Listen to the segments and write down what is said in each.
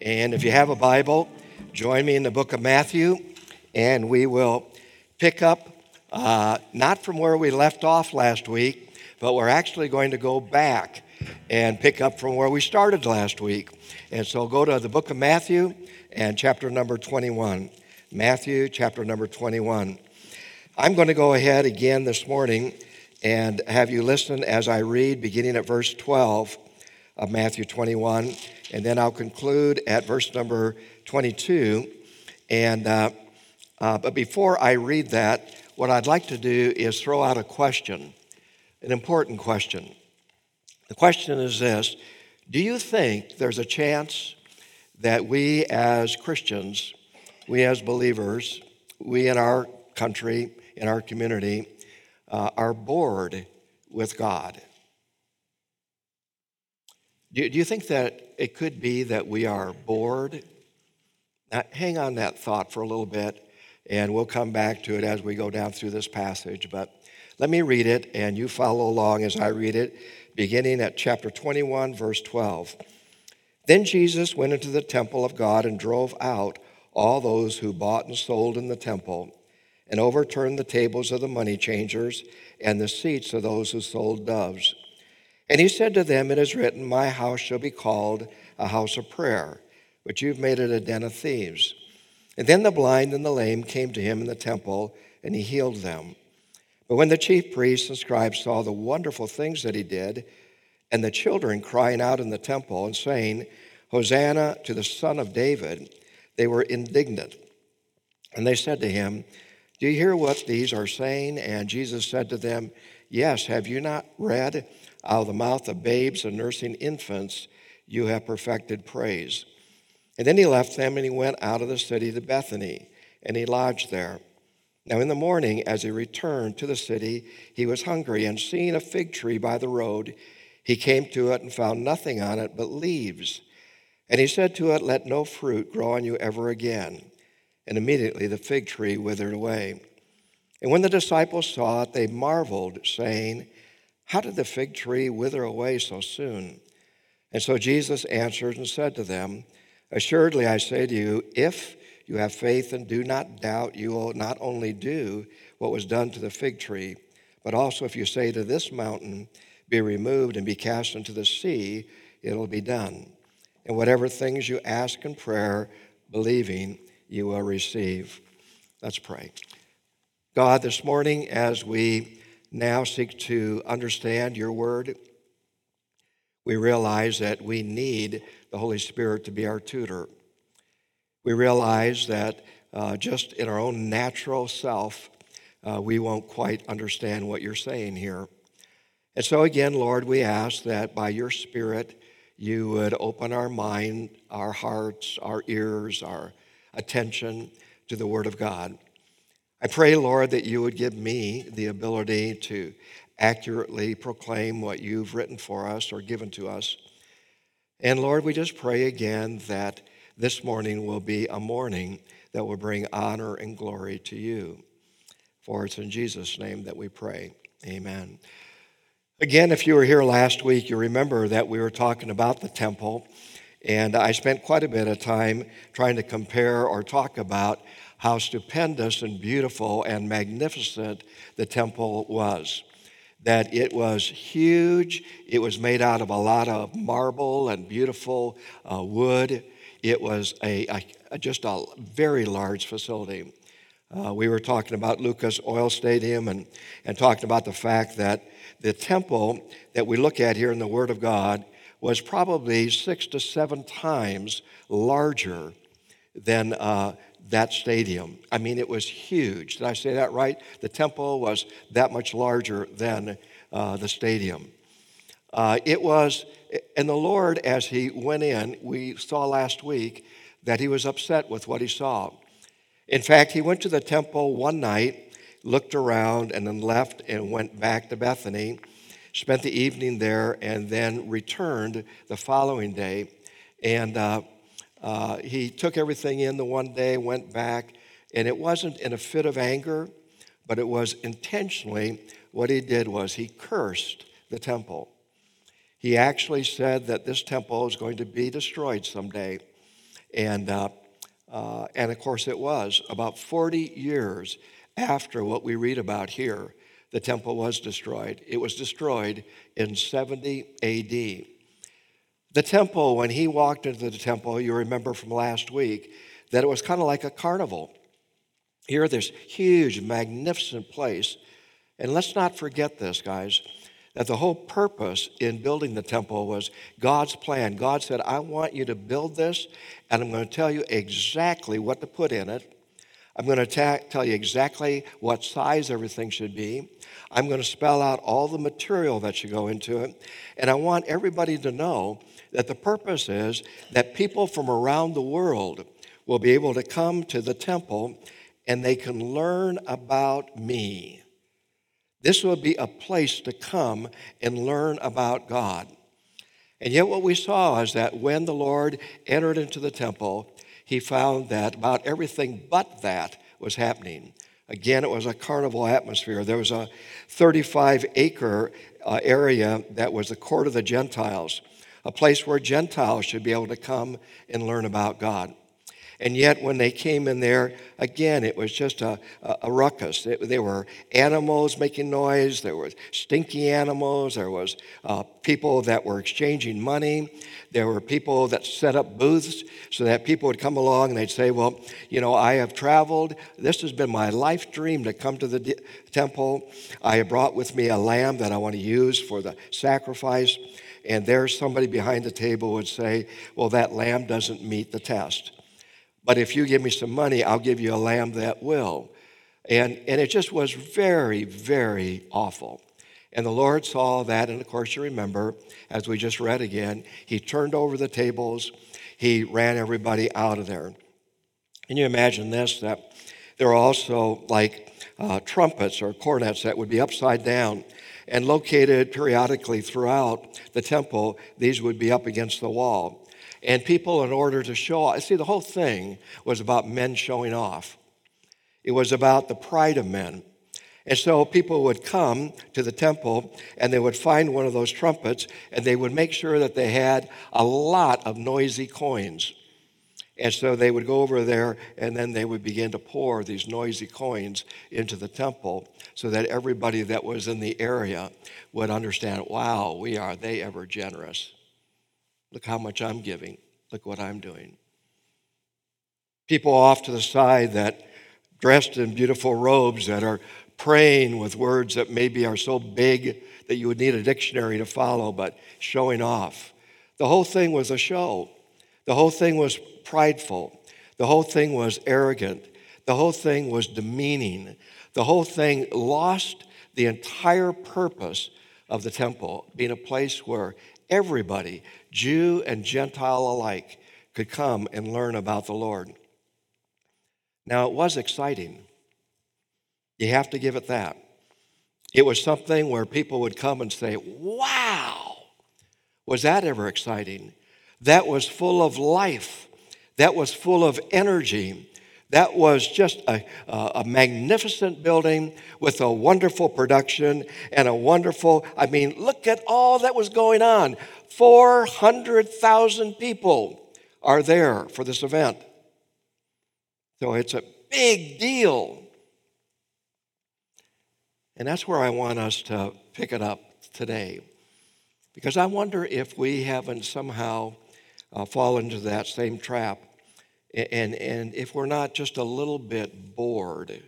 And if you have a Bible, join me in the book of Matthew, and we will pick up uh, not from where we left off last week, but we're actually going to go back and pick up from where we started last week. And so go to the book of Matthew and chapter number 21. Matthew, chapter number 21. I'm going to go ahead again this morning and have you listen as I read, beginning at verse 12 of Matthew 21, and then I'll conclude at verse number 22. And uh, uh, but before I read that, what I'd like to do is throw out a question, an important question. The question is this Do you think there's a chance that we as Christians, we as believers, we in our country, in our community, uh, are bored with God? Do, do you think that it could be that we are bored? Now, hang on that thought for a little bit, and we'll come back to it as we go down through this passage. But let me read it, and you follow along as I read it, beginning at chapter 21, verse 12. Then Jesus went into the temple of God and drove out all those who bought and sold in the temple, and overturned the tables of the money changers and the seats of those who sold doves. And he said to them, It is written, My house shall be called a house of prayer, but you've made it a den of thieves. And then the blind and the lame came to him in the temple, and he healed them. But when the chief priests and scribes saw the wonderful things that he did, and the children crying out in the temple and saying, Hosanna to the Son of David, they were indignant. And they said to him, Do you hear what these are saying? And Jesus said to them, Yes, have you not read? Out of the mouth of babes and nursing infants, you have perfected praise. And then he left them and he went out of the city to Bethany, and he lodged there. Now, in the morning, as he returned to the city, he was hungry, and seeing a fig tree by the road, he came to it and found nothing on it but leaves. And he said to it, Let no fruit grow on you ever again. And immediately the fig tree withered away. And when the disciples saw it, they marveled, saying, how did the fig tree wither away so soon? And so Jesus answered and said to them, Assuredly, I say to you, if you have faith and do not doubt, you will not only do what was done to the fig tree, but also if you say to this mountain, Be removed and be cast into the sea, it'll be done. And whatever things you ask in prayer, believing, you will receive. Let's pray. God, this morning, as we now seek to understand your word, we realize that we need the Holy Spirit to be our tutor. We realize that uh, just in our own natural self, uh, we won't quite understand what you're saying here. And so, again, Lord, we ask that by your Spirit, you would open our mind, our hearts, our ears, our attention to the Word of God. I pray, Lord, that you would give me the ability to accurately proclaim what you've written for us or given to us. And Lord, we just pray again that this morning will be a morning that will bring honor and glory to you. For it's in Jesus' name that we pray. Amen. Again, if you were here last week, you remember that we were talking about the temple, and I spent quite a bit of time trying to compare or talk about how stupendous and beautiful and magnificent the temple was. That it was huge, it was made out of a lot of marble and beautiful uh, wood. It was a, a, just a very large facility. Uh, we were talking about Lucas Oil Stadium and, and talking about the fact that the temple that we look at here in the Word of God was probably six to seven times larger than uh, that stadium. I mean, it was huge. Did I say that right? The temple was that much larger than uh, the stadium. Uh, it was, and the Lord, as he went in, we saw last week that he was upset with what he saw. In fact, he went to the temple one night, looked around, and then left and went back to Bethany, spent the evening there, and then returned the following day. And uh, uh, he took everything in the one day, went back, and it wasn't in a fit of anger, but it was intentionally what he did was he cursed the temple. He actually said that this temple is going to be destroyed someday. And, uh, uh, and of course, it was about 40 years after what we read about here, the temple was destroyed. It was destroyed in 70 AD. The temple, when he walked into the temple, you remember from last week, that it was kind of like a carnival. Here, this huge, magnificent place. And let's not forget this, guys, that the whole purpose in building the temple was God's plan. God said, I want you to build this, and I'm going to tell you exactly what to put in it. I'm going to ta- tell you exactly what size everything should be. I'm going to spell out all the material that should go into it. And I want everybody to know that the purpose is that people from around the world will be able to come to the temple and they can learn about me. This will be a place to come and learn about God. And yet, what we saw is that when the Lord entered into the temple, he found that about everything but that was happening. Again, it was a carnival atmosphere. There was a 35 acre uh, area that was the court of the Gentiles, a place where Gentiles should be able to come and learn about God. And yet, when they came in there, again, it was just a, a, a ruckus. It, there were animals making noise, there were stinky animals, there was uh, people that were exchanging money, there were people that set up booths so that people would come along and they'd say, Well, you know, I have traveled. This has been my life dream to come to the d- temple. I brought with me a lamb that I want to use for the sacrifice. And there's somebody behind the table would say, Well, that lamb doesn't meet the test. But if you give me some money, I'll give you a lamb that will. And, and it just was very, very awful. And the Lord saw that, and of course, you remember, as we just read again, He turned over the tables, He ran everybody out of there. Can you imagine this? That there are also like uh, trumpets or cornets that would be upside down and located periodically throughout the temple. These would be up against the wall. And people, in order to show off, see, the whole thing was about men showing off. It was about the pride of men. And so people would come to the temple and they would find one of those trumpets and they would make sure that they had a lot of noisy coins. And so they would go over there and then they would begin to pour these noisy coins into the temple so that everybody that was in the area would understand wow, we are they ever generous. Look how much I'm giving. Look what I'm doing. People off to the side that dressed in beautiful robes that are praying with words that maybe are so big that you would need a dictionary to follow, but showing off. The whole thing was a show. The whole thing was prideful. The whole thing was arrogant. The whole thing was demeaning. The whole thing lost the entire purpose of the temple, being a place where everybody, Jew and Gentile alike, could come and learn about the Lord. Now, it was exciting. You have to give it that. It was something where people would come and say, Wow, was that ever exciting? That was full of life, that was full of energy. That was just a, a, magnificent building with a wonderful production and a wonderful, I mean, look at all that was going on. 400,000 people are there for this event. So it's a big deal. And that's where I want us to pick it up today. Because I wonder if we haven't somehow uh, fallen into that same trap and, and if we're not just a little bit bored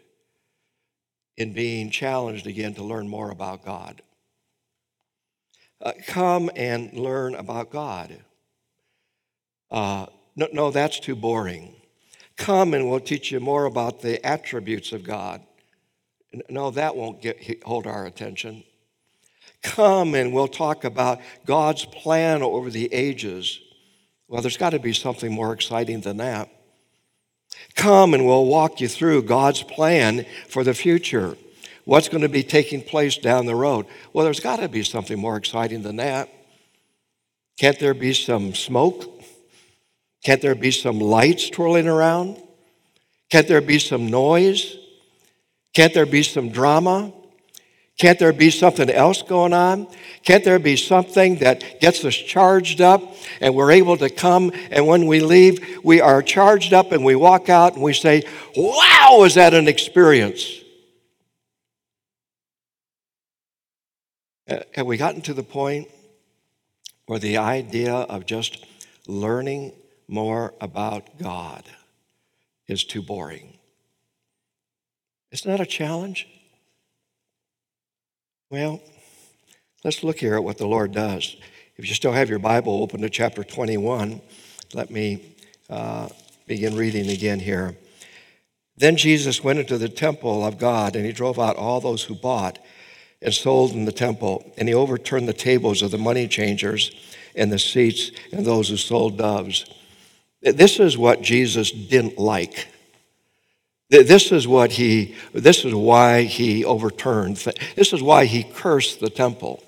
in being challenged again to learn more about God. Uh, come and learn about God. Uh, no, no, that's too boring. Come and we'll teach you more about the attributes of God. No, that won't get, hold our attention. Come and we'll talk about God's plan over the ages well, there's got to be something more exciting than that. Come and we'll walk you through God's plan for the future. What's going to be taking place down the road? Well, there's got to be something more exciting than that. Can't there be some smoke? Can't there be some lights twirling around? Can't there be some noise? Can't there be some drama? Can't there be something else going on? Can't there be something that gets us charged up and we're able to come and when we leave, we are charged up and we walk out and we say, Wow, is that an experience? Uh, have we gotten to the point where the idea of just learning more about God is too boring? Isn't that a challenge? Well, let's look here at what the Lord does. If you still have your Bible open to chapter 21, let me uh, begin reading again here. Then Jesus went into the temple of God and he drove out all those who bought and sold in the temple, and he overturned the tables of the money changers and the seats and those who sold doves. This is what Jesus didn't like. This is what he, this is why he overturned, this is why he cursed the temple.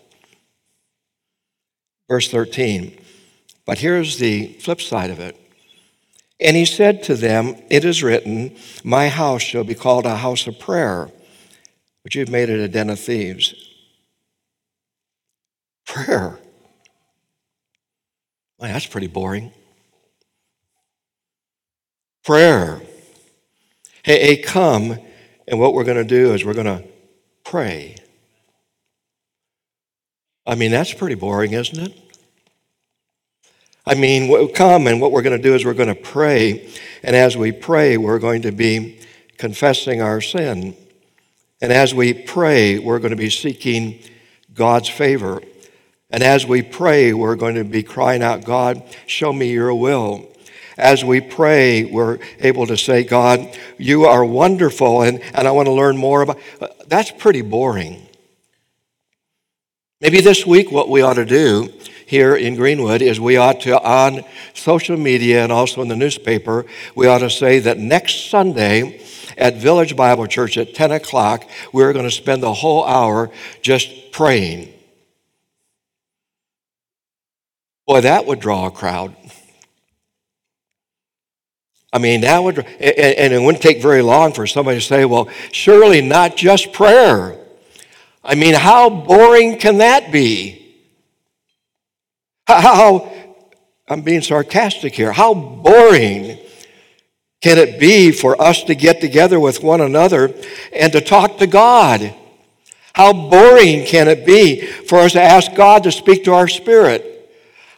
Verse 13. But here's the flip side of it. And he said to them, It is written, My house shall be called a house of prayer, but you've made it a den of thieves. Prayer. That's pretty boring. Prayer. Hey, hey, come, and what we're going to do is we're going to pray. I mean, that's pretty boring, isn't it? I mean, come, and what we're going to do is we're going to pray. And as we pray, we're going to be confessing our sin. And as we pray, we're going to be seeking God's favor. And as we pray, we're going to be crying out, God, show me your will as we pray, we're able to say, God, you are wonderful, and, and I want to learn more about. Uh, that's pretty boring. Maybe this week, what we ought to do here in Greenwood is we ought to, on social media and also in the newspaper, we ought to say that next Sunday at Village Bible Church at 10 o'clock, we're going to spend the whole hour just praying. Boy, that would draw a crowd. I mean, that would, and, it wouldn't take very long for somebody to say, well, surely not just prayer. I mean, how boring can that be? How, I'm being sarcastic here, how boring can it be for us to get together with one another and to talk to God? How boring can it be for us to ask God to speak to our spirit?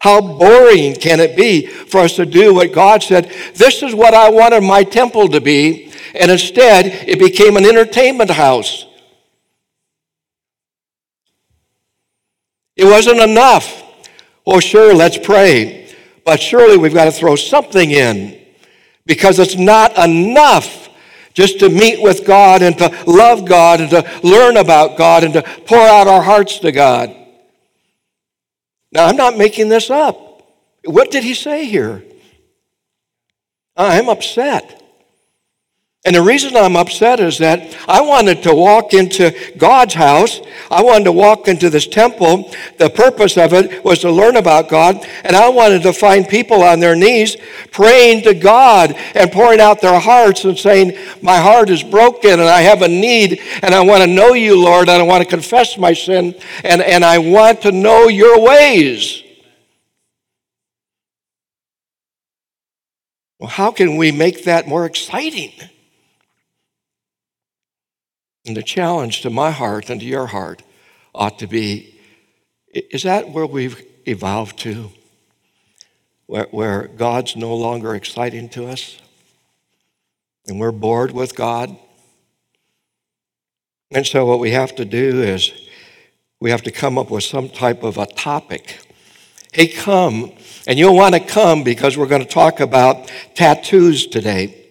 How boring can it be for us to do what God said, this is what I wanted my temple to be, and instead it became an entertainment house. It wasn't enough. Well, sure, let's pray. But surely we've got to throw something in because it's not enough just to meet with God and to love God and to learn about God and to pour out our hearts to God. Now, I'm not making this up. What did he say here? I'm upset. And the reason I'm upset is that I wanted to walk into God's house. I wanted to walk into this temple. The purpose of it was to learn about God. And I wanted to find people on their knees praying to God and pouring out their hearts and saying, My heart is broken and I have a need and I want to know you, Lord, and I want to confess my sin and, and I want to know your ways. Well, how can we make that more exciting? And the challenge to my heart and to your heart ought to be is that where we've evolved to? Where, where God's no longer exciting to us? And we're bored with God? And so, what we have to do is we have to come up with some type of a topic. Hey, come. And you'll want to come because we're going to talk about tattoos today.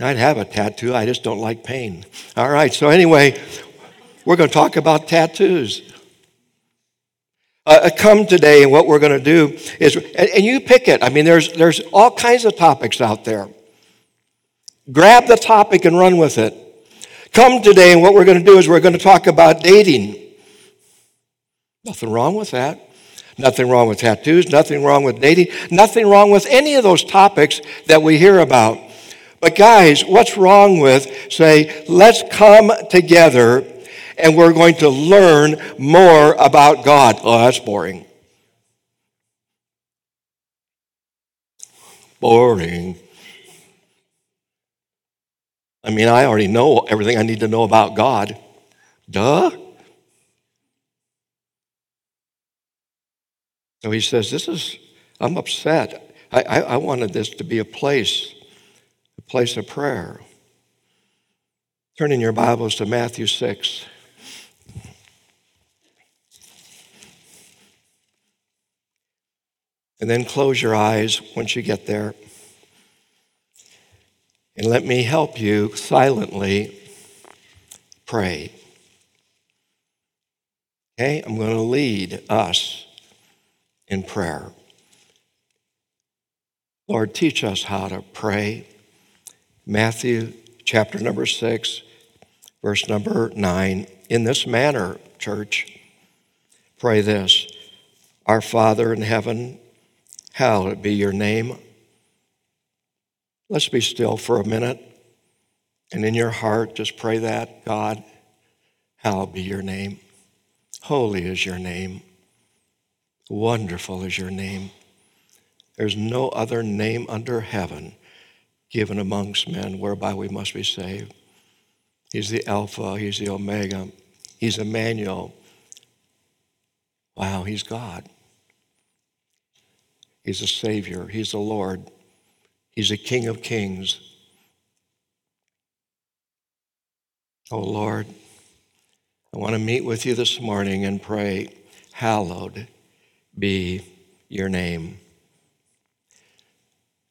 I'd have a tattoo, I just don't like pain. All right, so anyway, we're going to talk about tattoos. Uh, uh come today, and what we're going to do is, and, and you pick it. I mean, there's, there's all kinds of topics out there. Grab the topic and run with it. Come today, and what we're going to do is we're going to talk about dating. Nothing wrong with that. Nothing wrong with tattoos, nothing wrong with dating, nothing wrong with any of those topics that we hear about. But, guys, what's wrong with say, let's come together and we're going to learn more about God? Oh, that's boring. Boring. I mean, I already know everything I need to know about God. Duh. So he says, This is, I'm upset. I, I, I wanted this to be a place, place of prayer. Turn in your Bibles to Matthew 6. And then close your eyes once you get there. And let me help you silently pray. Okay? I'm going to lead us in prayer. Lord, teach us how to pray. Matthew chapter number 6, verse number 9. In this manner, church, pray this Our Father in heaven, hallowed be your name. Let's be still for a minute. And in your heart, just pray that God, hallowed be your name. Holy is your name. Wonderful is your name. There's no other name under heaven given amongst men whereby we must be saved. He's the Alpha, He's the Omega, He's Emmanuel. Wow, He's God. He's a Savior, He's the Lord, He's the King of Kings. Oh Lord, I want to meet with you this morning and pray, hallowed be your name.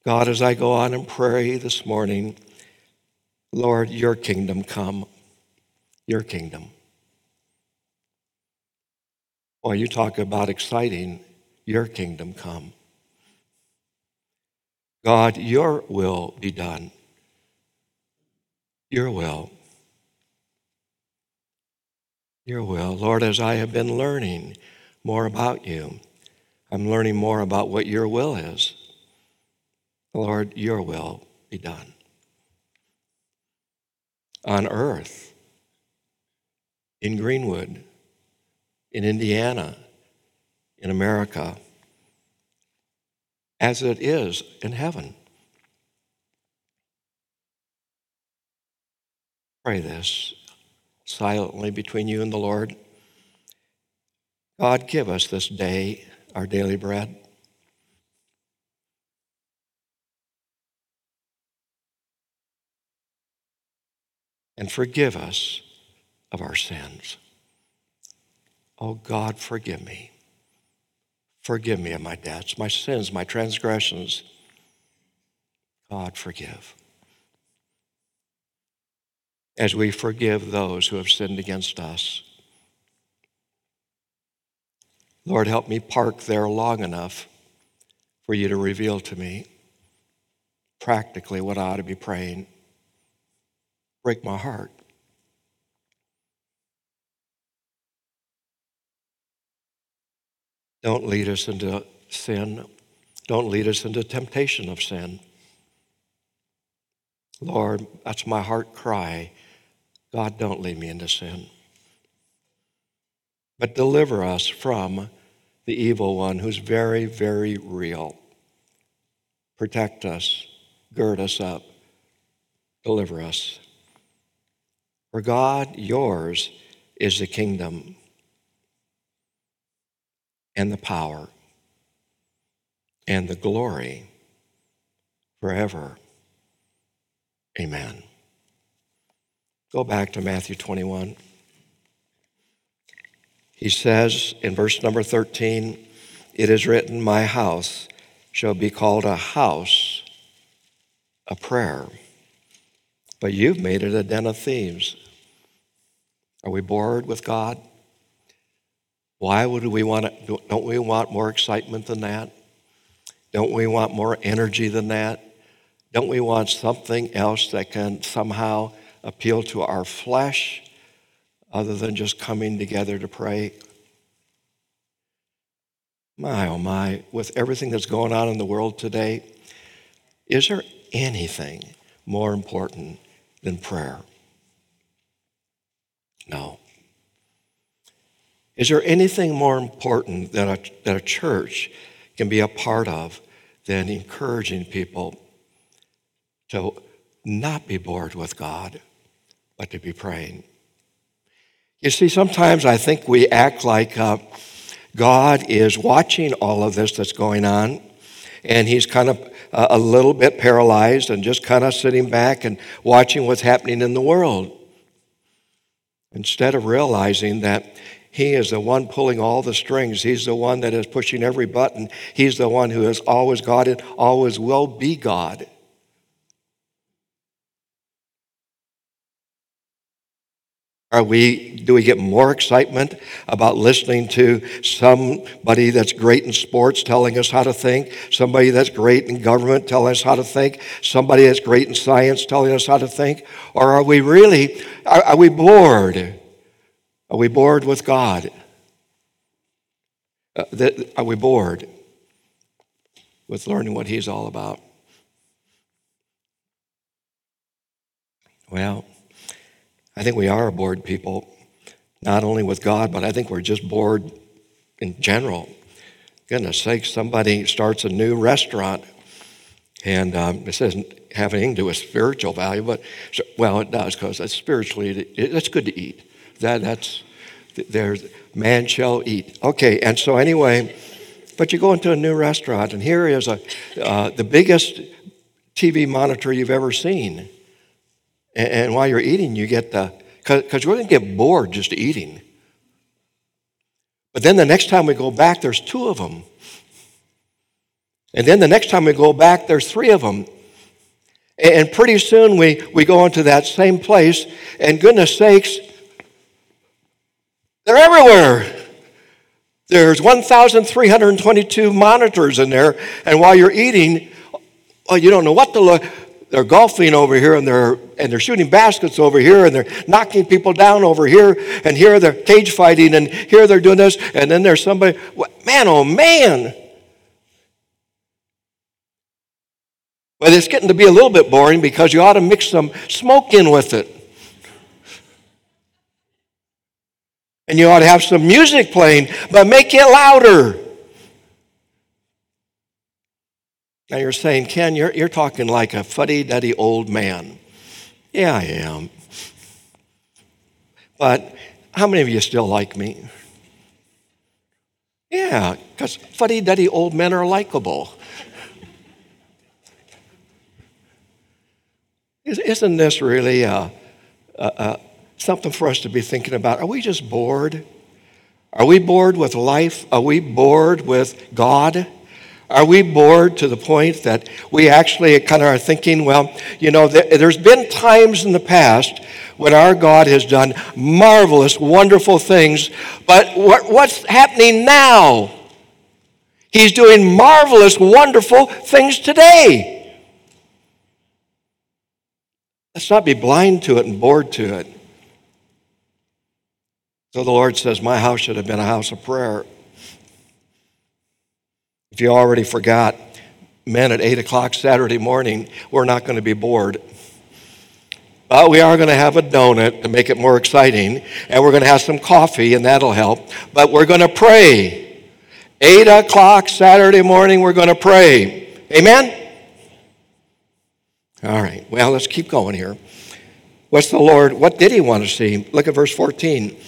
God, as I go on and pray this morning, Lord, your kingdom come, your kingdom. Boy, you talk about exciting, your kingdom come. God, your will be done. Your will. Your will. Lord, as I have been learning more about you, I'm learning more about what your will is. Lord, your will be done. On earth, in Greenwood, in Indiana, in America, as it is in heaven. Pray this silently between you and the Lord. God, give us this day our daily bread. And forgive us of our sins. Oh God, forgive me. Forgive me of my debts, my sins, my transgressions. God, forgive. As we forgive those who have sinned against us. Lord, help me park there long enough for you to reveal to me practically what I ought to be praying. Break my heart. Don't lead us into sin. Don't lead us into temptation of sin. Lord, that's my heart cry. God, don't lead me into sin. But deliver us from the evil one who's very, very real. Protect us, gird us up, deliver us. For God, yours is the kingdom and the power and the glory forever. Amen. Go back to Matthew 21. He says in verse number 13, It is written, My house shall be called a house, a prayer. But you've made it a den of thieves. Are we bored with God? Why would we want to, don't we want more excitement than that? Don't we want more energy than that? Don't we want something else that can somehow appeal to our flesh other than just coming together to pray. My, oh my, with everything that's going on in the world today, is there anything more important than prayer? No. Is there anything more important that a, that a church can be a part of than encouraging people to not be bored with God, but to be praying? You see, sometimes I think we act like uh, God is watching all of this that's going on, and He's kind of uh, a little bit paralyzed and just kind of sitting back and watching what's happening in the world. Instead of realizing that he is the one pulling all the strings. He's the one that is pushing every button. He's the one who has always God and always will be God. Are we, do we get more excitement about listening to somebody that's great in sports telling us how to think, somebody that's great in government telling us how to think, somebody that's great in science telling us how to think? Or are we really, are, are we bored? Are we bored with God? Uh, are we bored with learning what He's all about? Well, I think we are bored people, not only with God, but I think we're just bored in general. Goodness sake, somebody starts a new restaurant, and um, it doesn't have anything to do with spiritual value, but well, it does because spiritually it, it's good to eat. That, that's, there's, man shall eat. Okay, and so anyway, but you go into a new restaurant, and here is a, uh, the biggest TV monitor you've ever seen. And, and while you're eating, you get the, because you're going to get bored just eating. But then the next time we go back, there's two of them. And then the next time we go back, there's three of them. And pretty soon we, we go into that same place, and goodness sakes, they're everywhere. There's 1,322 monitors in there, and while you're eating, oh, you don't know what to look. They're golfing over here, and they're and they're shooting baskets over here, and they're knocking people down over here, and here they're cage fighting, and here they're doing this, and then there's somebody. Man, oh man! But it's getting to be a little bit boring because you ought to mix some smoke in with it. And you ought to have some music playing, but make it louder. Now you're saying, Ken, you're, you're talking like a fuddy duddy old man. Yeah, I am. But how many of you still like me? Yeah, because fuddy duddy old men are likable. Isn't this really a, a, something for us to be thinking about. Are we just bored? Are we bored with life? Are we bored with God? Are we bored to the point that we actually kind of are thinking, well, you know, there's been times in the past when our God has done marvelous, wonderful things, but what's happening now? He's doing marvelous, wonderful things today. Let's not be blind to it and bored to it. So the Lord says, My house should have been a house of prayer. If you already forgot, men at 8 o'clock Saturday morning, we're not going to be bored. But we are going to have a donut to make it more exciting, and we're going to have some coffee, and that'll help. But we're going to pray. 8 o'clock Saturday morning, we're going to pray. Amen? All right, well, let's keep going here. What's the Lord, what did he want to see? Look at verse 14.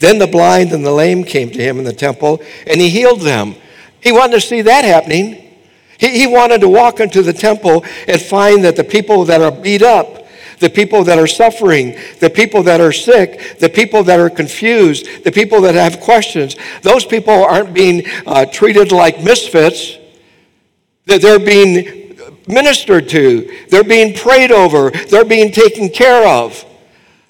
Then the blind and the lame came to him in the temple, and he healed them. He wanted to see that happening. He, he wanted to walk into the temple and find that the people that are beat up, the people that are suffering, the people that are sick, the people that are confused, the people that have questions, those people aren't being uh, treated like misfits. That they're being ministered to, they're being prayed over, they're being taken care of.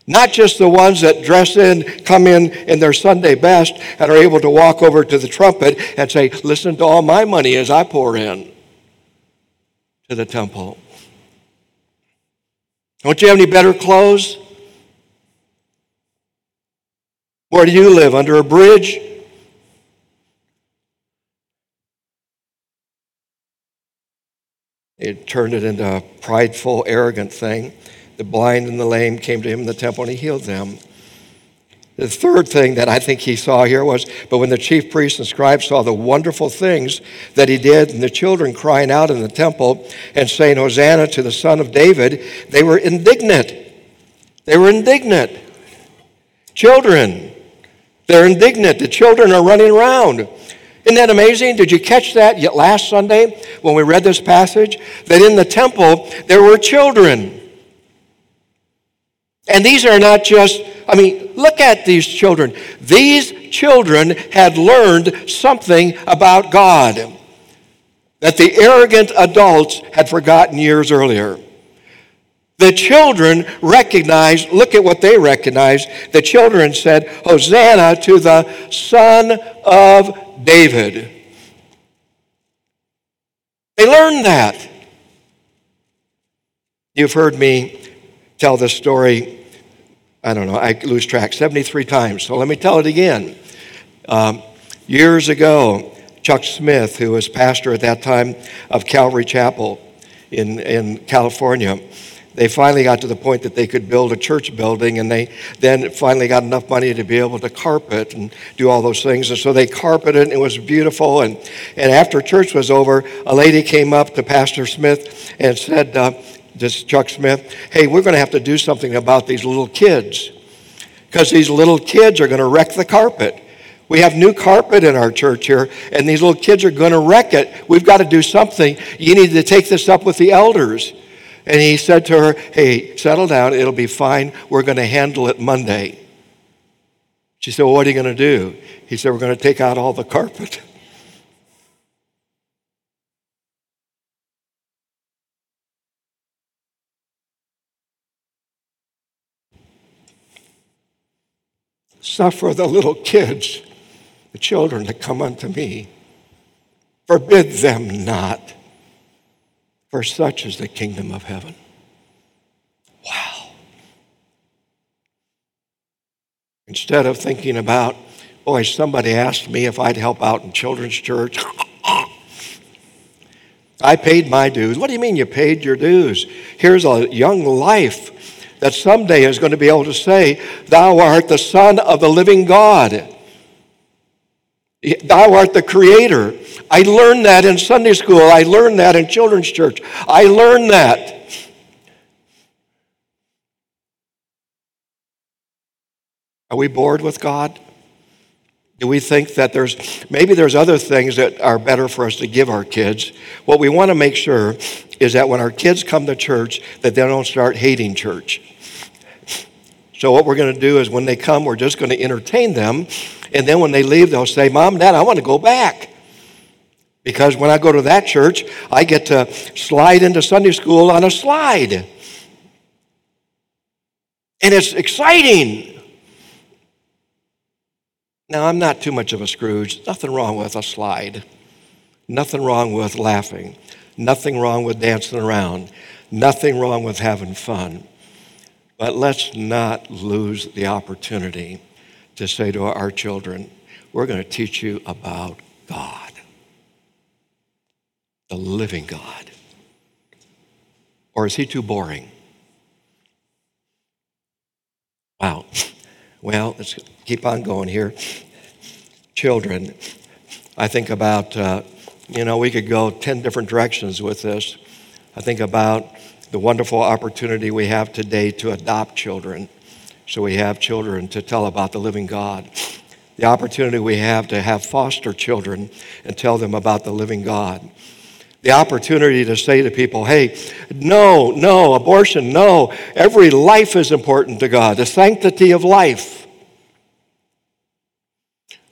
Not just the ones that dress in, come in in their Sunday best, and are able to walk over to the trumpet and say, Listen to all my money as I pour in to the temple. Don't you have any better clothes? Where do you live? Under a bridge? It turned it into a prideful, arrogant thing. The blind and the lame came to him in the temple and he healed them. The third thing that I think he saw here was, but when the chief priests and scribes saw the wonderful things that he did, and the children crying out in the temple and saying, Hosanna to the Son of David, they were indignant. They were indignant. Children, they're indignant. The children are running around. Isn't that amazing? Did you catch that yet last Sunday when we read this passage? That in the temple there were children. And these are not just, I mean, look at these children. These children had learned something about God that the arrogant adults had forgotten years earlier. The children recognized, look at what they recognized. The children said, Hosanna to the Son of David. They learned that. You've heard me tell this story, I don't know, I lose track 73 times, so let me tell it again. Um, years ago, Chuck Smith, who was pastor at that time of Calvary Chapel in, in California, they finally got to the point that they could build a church building and they then finally got enough money to be able to carpet and do all those things. And so they carpeted and it was beautiful. And, and after church was over a lady came up to pastor smith and said uh, this is Chuck Smith, hey, we're going to have to do something about these little kids because these little kids are going to wreck the carpet. We have new carpet in our church here, and these little kids are going to wreck it. We've got to do something. You need to take this up with the elders. And he said to her, Hey, settle down. It'll be fine. We're going to handle it Monday. She said, Well, what are you going to do? He said, We're going to take out all the carpet. Suffer the little kids, the children to come unto me. Forbid them not, for such is the kingdom of heaven. Wow. Instead of thinking about, boy, somebody asked me if I'd help out in children's church. I paid my dues. What do you mean you paid your dues? Here's a young life that someday is going to be able to say, Thou art the Son of the living God. Thou art the Creator. I learned that in Sunday school. I learned that in children's church. I learned that. Are we bored with God? Do we think that there's maybe there's other things that are better for us to give our kids? What we want to make sure is that when our kids come to church, that they don't start hating church. So, what we're going to do is when they come, we're just going to entertain them. And then when they leave, they'll say, Mom, Dad, I want to go back. Because when I go to that church, I get to slide into Sunday school on a slide. And it's exciting. Now, I'm not too much of a Scrooge. Nothing wrong with a slide. Nothing wrong with laughing. Nothing wrong with dancing around. Nothing wrong with having fun. But let's not lose the opportunity to say to our children, we're going to teach you about God, the living God. Or is he too boring? Wow. Well, let's keep on going here. Children, I think about, uh, you know, we could go 10 different directions with this. I think about the wonderful opportunity we have today to adopt children. So we have children to tell about the living God. The opportunity we have to have foster children and tell them about the living God. The opportunity to say to people, hey, no, no, abortion, no. Every life is important to God, the sanctity of life.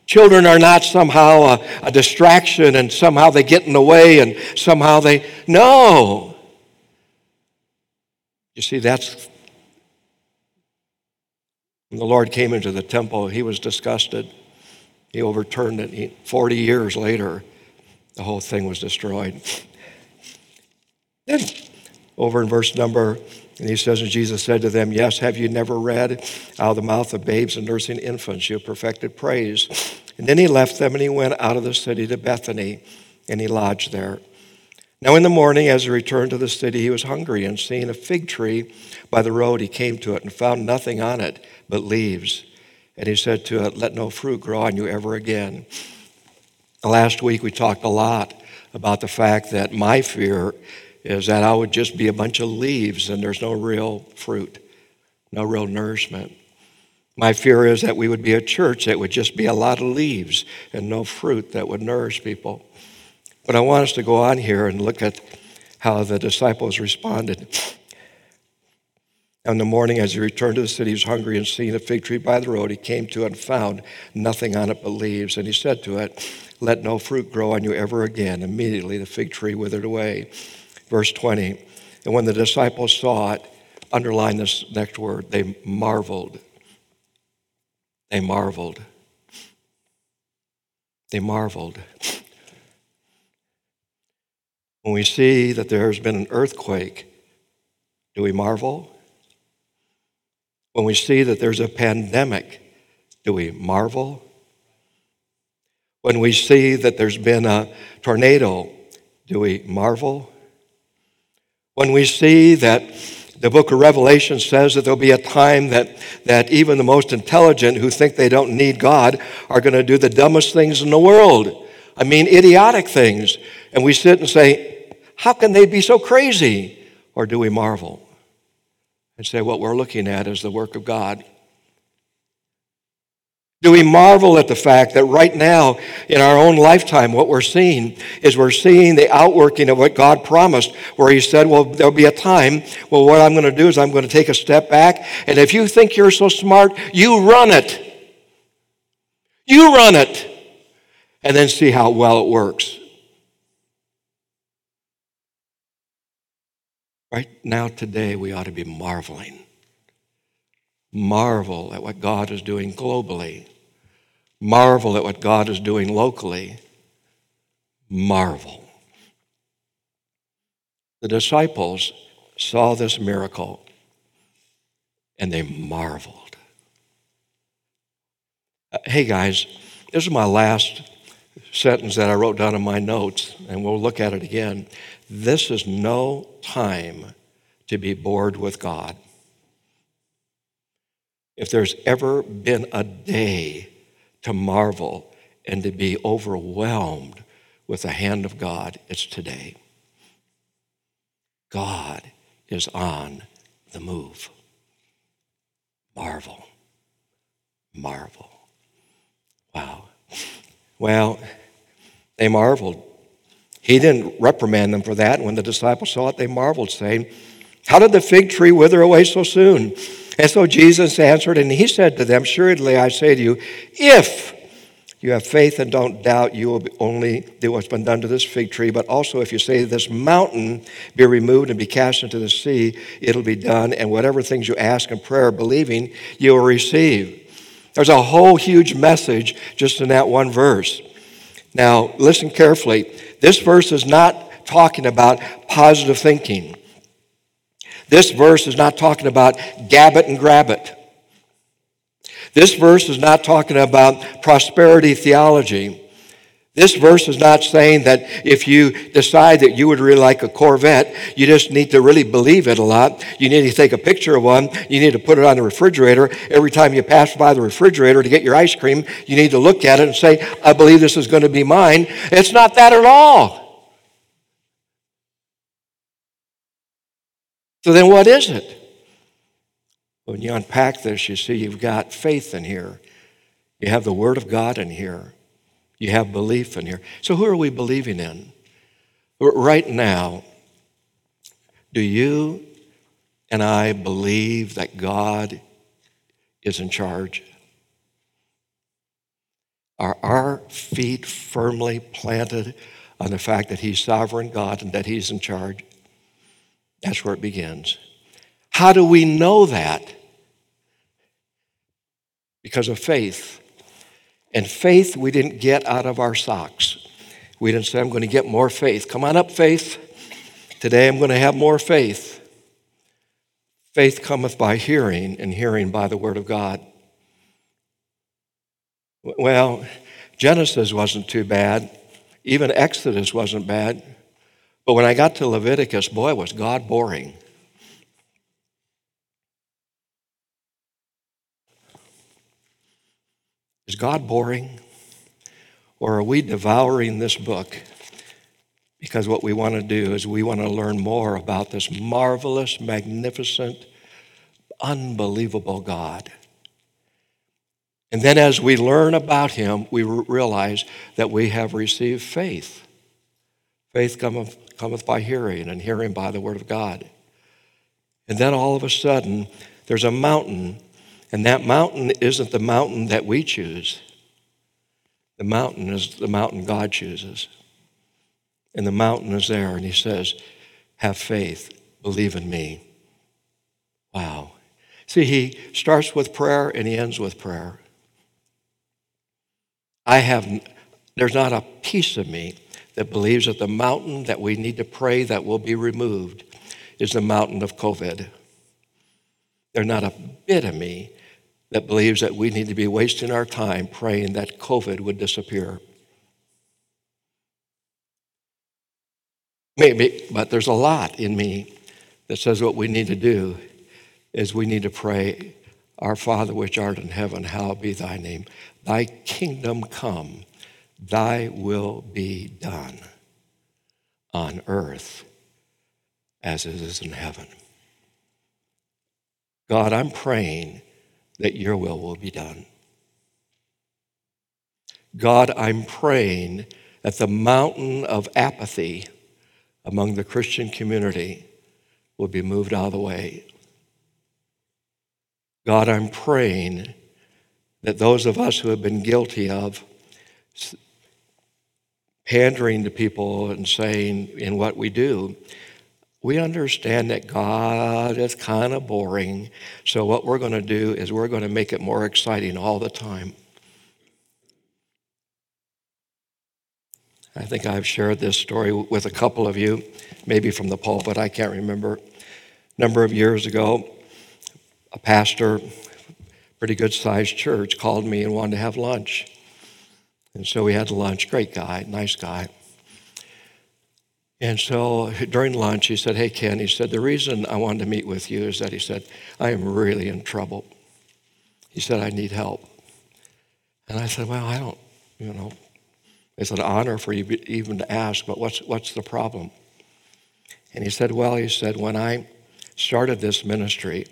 Children are not somehow a, a distraction and somehow they get in the way and somehow they, no. You see, that's when the Lord came into the temple, he was disgusted. He overturned it. He, 40 years later, the whole thing was destroyed. Then, over in verse number, and he says, And Jesus said to them, Yes, have you never read, out of the mouth of babes and nursing infants, you have perfected praise. And then he left them and he went out of the city to Bethany, and he lodged there. Now, in the morning, as he returned to the city, he was hungry, and seeing a fig tree by the road, he came to it and found nothing on it but leaves. And he said to it, Let no fruit grow on you ever again. Last week, we talked a lot about the fact that my fear is that I would just be a bunch of leaves and there's no real fruit, no real nourishment. My fear is that we would be a church that would just be a lot of leaves and no fruit that would nourish people. But I want us to go on here and look at how the disciples responded. On the morning, as he returned to the city, he was hungry and seeing a fig tree by the road, he came to it and found nothing on it but leaves. And he said to it, Let no fruit grow on you ever again. Immediately the fig tree withered away. Verse 20. And when the disciples saw it, underline this next word, they marveled. They marveled. They marveled. When we see that there has been an earthquake, do we marvel? When we see that there's a pandemic, do we marvel? When we see that there's been a tornado, do we marvel? When we see that the book of Revelation says that there'll be a time that, that even the most intelligent who think they don't need God are going to do the dumbest things in the world. I mean, idiotic things. And we sit and say, How can they be so crazy? Or do we marvel and say, What we're looking at is the work of God? Do we marvel at the fact that right now, in our own lifetime, what we're seeing is we're seeing the outworking of what God promised, where He said, Well, there'll be a time. Well, what I'm going to do is I'm going to take a step back, and if you think you're so smart, you run it. You run it and then see how well it works. Right now, today, we ought to be marveling. Marvel at what God is doing globally. Marvel at what God is doing locally. Marvel. The disciples saw this miracle and they marveled. Uh, hey, guys, this is my last sentence that I wrote down in my notes, and we'll look at it again. This is no time to be bored with God. If there's ever been a day to marvel and to be overwhelmed with the hand of God, it's today. God is on the move. Marvel. Marvel. Wow. Well, they marveled. He didn't reprimand them for that. And when the disciples saw it, they marveled, saying, How did the fig tree wither away so soon? And so Jesus answered, and he said to them, Surely I say to you, if you have faith and don't doubt, you will only do what's been done to this fig tree. But also, if you say this mountain be removed and be cast into the sea, it'll be done. And whatever things you ask in prayer, believing, you will receive. There's a whole huge message just in that one verse. Now, listen carefully. This verse is not talking about positive thinking. This verse is not talking about gab it and grab it. This verse is not talking about prosperity theology. This verse is not saying that if you decide that you would really like a Corvette, you just need to really believe it a lot. You need to take a picture of one. You need to put it on the refrigerator. Every time you pass by the refrigerator to get your ice cream, you need to look at it and say, I believe this is going to be mine. It's not that at all. So then what is it? When you unpack this, you see you've got faith in here. You have the Word of God in here. You have belief in here. So, who are we believing in? Right now, do you and I believe that God is in charge? Are our feet firmly planted on the fact that He's sovereign God and that He's in charge? That's where it begins. How do we know that? Because of faith. And faith we didn't get out of our socks. We didn't say, I'm going to get more faith. Come on up, faith. Today I'm going to have more faith. Faith cometh by hearing, and hearing by the word of God. Well, Genesis wasn't too bad. Even Exodus wasn't bad. But when I got to Leviticus, boy, was God boring. Is God boring? Or are we devouring this book because what we want to do is we want to learn more about this marvelous, magnificent, unbelievable God? And then as we learn about him, we realize that we have received faith. Faith cometh, cometh by hearing, and hearing by the word of God. And then all of a sudden, there's a mountain, and that mountain isn't the mountain that we choose. The mountain is the mountain God chooses. And the mountain is there, and he says, Have faith, believe in me. Wow. See, he starts with prayer and he ends with prayer. I have, there's not a piece of me that believes that the mountain that we need to pray that will be removed is the mountain of COVID. There's not a bit of me that believes that we need to be wasting our time praying that COVID would disappear. Maybe, but there's a lot in me that says what we need to do is we need to pray, Our Father which art in heaven, hallowed be thy name. Thy kingdom come, thy will be done on earth as it is in heaven. God, I'm praying that your will will be done. God, I'm praying that the mountain of apathy among the Christian community will be moved out of the way. God, I'm praying that those of us who have been guilty of pandering to people and saying in what we do, we understand that God is kind of boring. So, what we're going to do is we're going to make it more exciting all the time. I think I've shared this story with a couple of you, maybe from the pulpit, I can't remember. A number of years ago, a pastor, pretty good sized church, called me and wanted to have lunch. And so we had lunch. Great guy, nice guy. And so during lunch, he said, Hey, Ken, he said, the reason I wanted to meet with you is that he said, I am really in trouble. He said, I need help. And I said, Well, I don't, you know, it's an honor for you even to ask, but what's, what's the problem? And he said, Well, he said, when I started this ministry,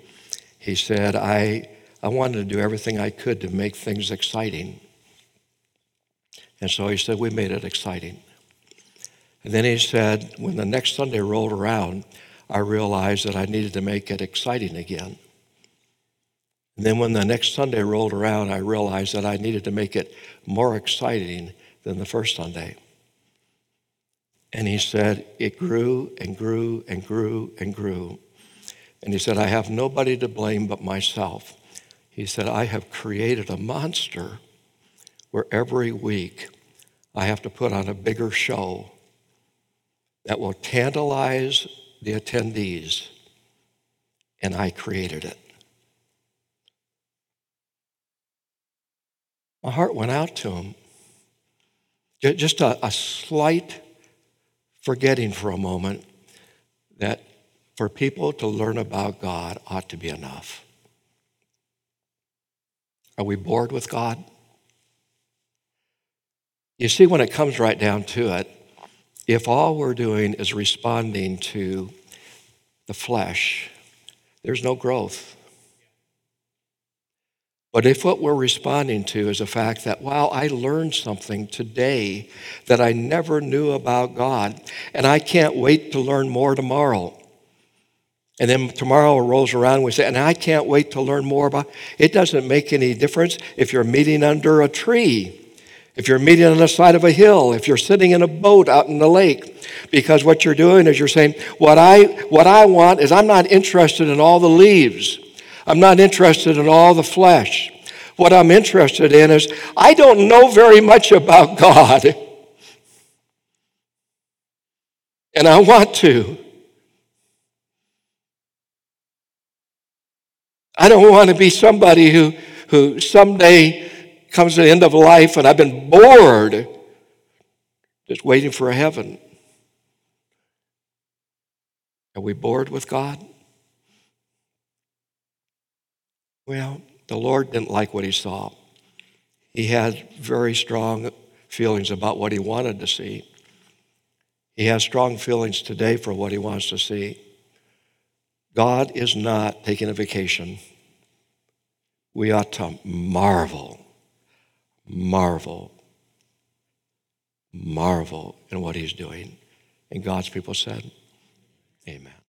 he said, I, I wanted to do everything I could to make things exciting. And so he said, We made it exciting. And then he said, When the next Sunday rolled around, I realized that I needed to make it exciting again. And then when the next Sunday rolled around, I realized that I needed to make it more exciting than the first Sunday. And he said, It grew and grew and grew and grew. And he said, I have nobody to blame but myself. He said, I have created a monster where every week I have to put on a bigger show that will tantalize the attendees. And I created it. My heart went out to him. Just a, a slight forgetting for a moment that for people to learn about God ought to be enough. Are we bored with God? You see, when it comes right down to it, if all we're doing is responding to the flesh, there's no growth. But if what we're responding to is the fact that, wow, I learned something today that I never knew about God, and I can't wait to learn more tomorrow. And then tomorrow rolls around and we say, and I can't wait to learn more about it doesn't make any difference if you're meeting under a tree, if you're meeting on the side of a hill, if you're sitting in a boat out in the lake, because what you're doing is you're saying, what I what I want is I'm not interested in all the leaves. I'm not interested in all the flesh. What I'm interested in is I don't know very much about God. And I want to. I don't want to be somebody who, who someday comes to the end of life and I've been bored just waiting for a heaven. Are we bored with God? Well, the Lord didn't like what he saw. He had very strong feelings about what he wanted to see. He has strong feelings today for what he wants to see. God is not taking a vacation. We ought to marvel, marvel, marvel in what he's doing. And God's people said, Amen.